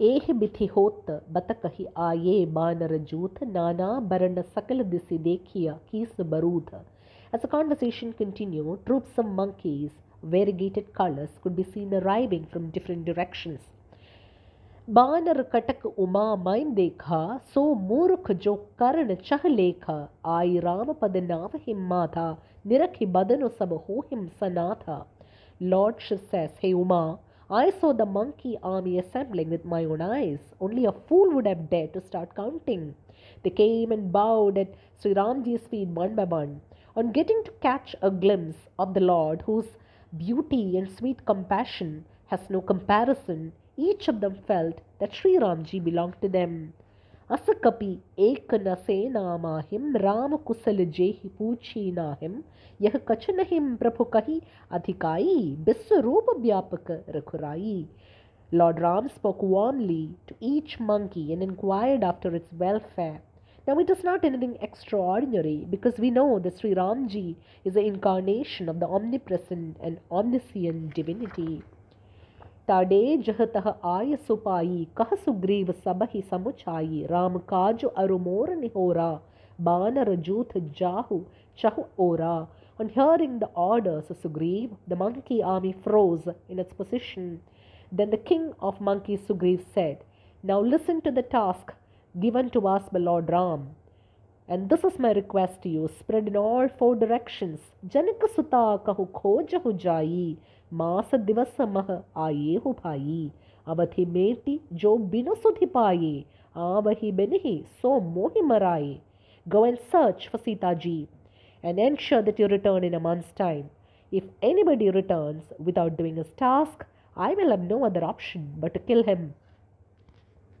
एह बिथि होत बत कही आए बानर जूथ नाना बरण सकल disi देखिya kees barooth. As the conversation continued, troops of monkeys, variegated colors, could be seen arriving from different directions. बानर कटक उमा माइन देखा सो मूर्ख जो कर्ण चह लेखा आई राम पद नाव हिम्मा था निरखि बदन सब हो हिम सना था Lord says, Hey Uma, I saw the monkey army assembling with my own eyes. Only a fool would have dared to start counting. They came and bowed at Sri Ramji's feet one by one. On getting to catch a glimpse of the Lord, whose beauty and sweet compassion has no comparison, each of them felt that Sri Ramji belonged to them. असकपि एक न सेनामाहिम राम कुशल जेहि पूछी नाहिम यह कछ नहीं प्रभु कही अधिकाई विश्व रूप व्यापक रखुराई Lord Ram spoke warmly to each monkey and inquired after its welfare. Now, it is not anything extraordinary because we know that Sri Ramji is the incarnation of the omnipresent and omniscient divinity. Tade जहतः आय सुपाई कह सुग्रीव सबहि समुचाई राम काज अरुमोर निहोरा बानर जूथ जाहु chahu ora. On hearing the orders of Sugriv, the monkey army froze in its position. Then the king of monkeys Sugriv said, Now listen to the task given to us by Lord Ram. And this is my request to you, spread in all four directions. Janaka Suta kahu khojahu jai, मास दिवस मह आये हो भाई अवधि मेटी जो बिनु सुधि पाए आवहि बिनहि so mohi marai. Go and search for Sita Ji and ensure that you return in a month's time. If anybody returns without doing his task, I will have no other option but to kill him.